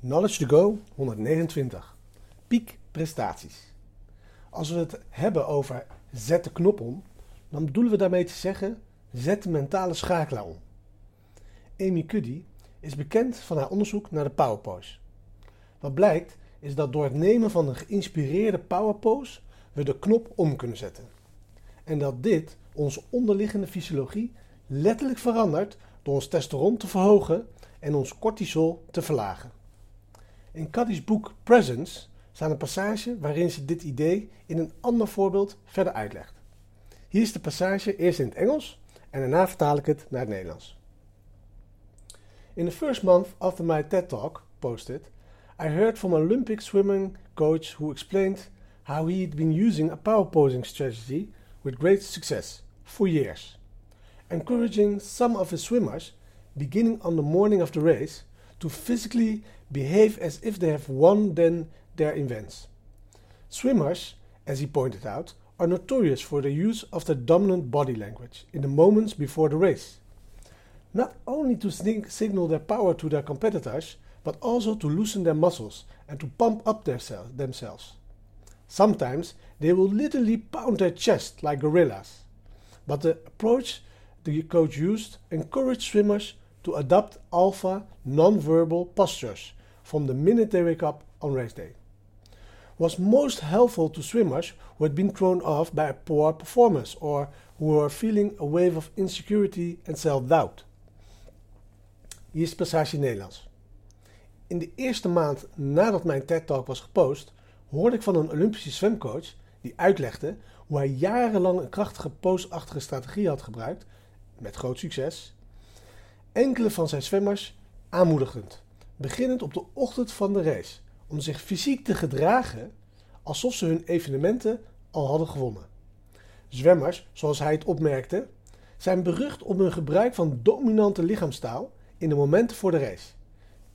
Knowledge to Go 129. Piek prestaties. Als we het hebben over zet de knop om, dan bedoelen we daarmee te zeggen zet de mentale schakelaar om. Amy Cuddy is bekend van haar onderzoek naar de power pose. Wat blijkt is dat door het nemen van een geïnspireerde power pose we de knop om kunnen zetten. En dat dit onze onderliggende fysiologie letterlijk verandert door ons testosteron te verhogen en ons cortisol te verlagen. In Cuddy's boek Presence staat een passage waarin ze dit idee in een ander voorbeeld verder uitlegt. Hier is de passage eerst in het Engels en daarna vertaal ik het naar het Nederlands. In the first month after my TED Talk posted, I heard from an Olympic swimming coach who explained how he had been using a power posing strategy with great success for years, encouraging some of his swimmers, beginning on the morning of the race, to physically behave as if they have won then their events. Swimmers, as he pointed out, are notorious for the use of their dominant body language in the moments before the race. Not only to signal their power to their competitors, but also to loosen their muscles and to pump up themselves. Sometimes they will literally pound their chest like gorillas. But the approach the coach used encouraged swimmers to adopt alpha non-verbal postures from the minute they wake up on race day. Was most helpful to swimmers who had been thrown off by a poor performance or who were feeling a wave of insecurity and self-doubt. Hier is passage Nederlands. In de eerste maand nadat mijn TED-talk was gepost, hoorde ik van een Olympische zwemcoach die uitlegde hoe hij jarenlang een krachtige postachtige strategie had gebruikt, met groot succes, enkele van zijn zwemmers aanmoedigend, beginnend op de ochtend van de race, om zich fysiek te gedragen alsof ze hun evenementen al hadden gewonnen. Zwemmers, zoals hij het opmerkte, zijn berucht om hun gebruik van dominante lichaamstaal in de momenten voor de race.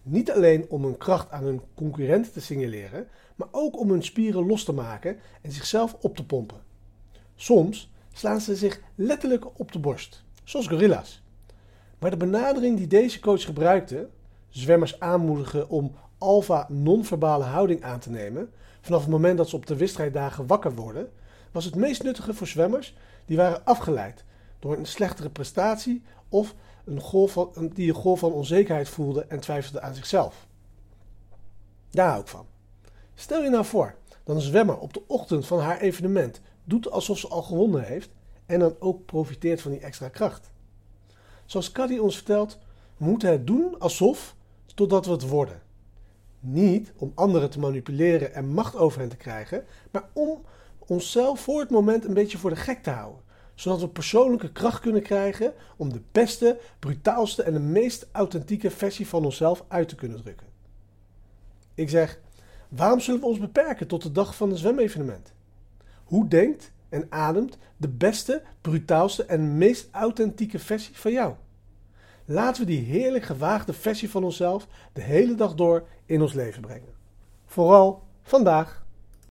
Niet alleen om hun kracht aan hun concurrenten te signaleren, maar ook om hun spieren los te maken en zichzelf op te pompen. Soms slaan ze zich letterlijk op de borst, zoals gorilla's. Maar de benadering die deze coach gebruikte, zwemmers aanmoedigen om alfa non-verbale houding aan te nemen, vanaf het moment dat ze op de wedstrijddagen wakker worden, was het meest nuttige voor zwemmers die waren afgeleid door een slechtere prestatie of een golf van, die een golf van onzekerheid voelde en twijfelde aan zichzelf. Daar ik van. Stel je nou voor dat een zwemmer op de ochtend van haar evenement doet alsof ze al gewonnen heeft en dan ook profiteert van die extra kracht. Zoals Caddy ons vertelt, we moeten het doen alsof totdat we het worden. Niet om anderen te manipuleren en macht over hen te krijgen, maar om onszelf voor het moment een beetje voor de gek te houden. Zodat we persoonlijke kracht kunnen krijgen om de beste, brutaalste en de meest authentieke versie van onszelf uit te kunnen drukken. Ik zeg, waarom zullen we ons beperken tot de dag van een zwemevenement? Hoe denkt en ademt de beste, brutaalste en meest authentieke versie van jou? Laten we die heerlijk gewaagde versie van onszelf de hele dag door in ons leven brengen. Vooral vandaag.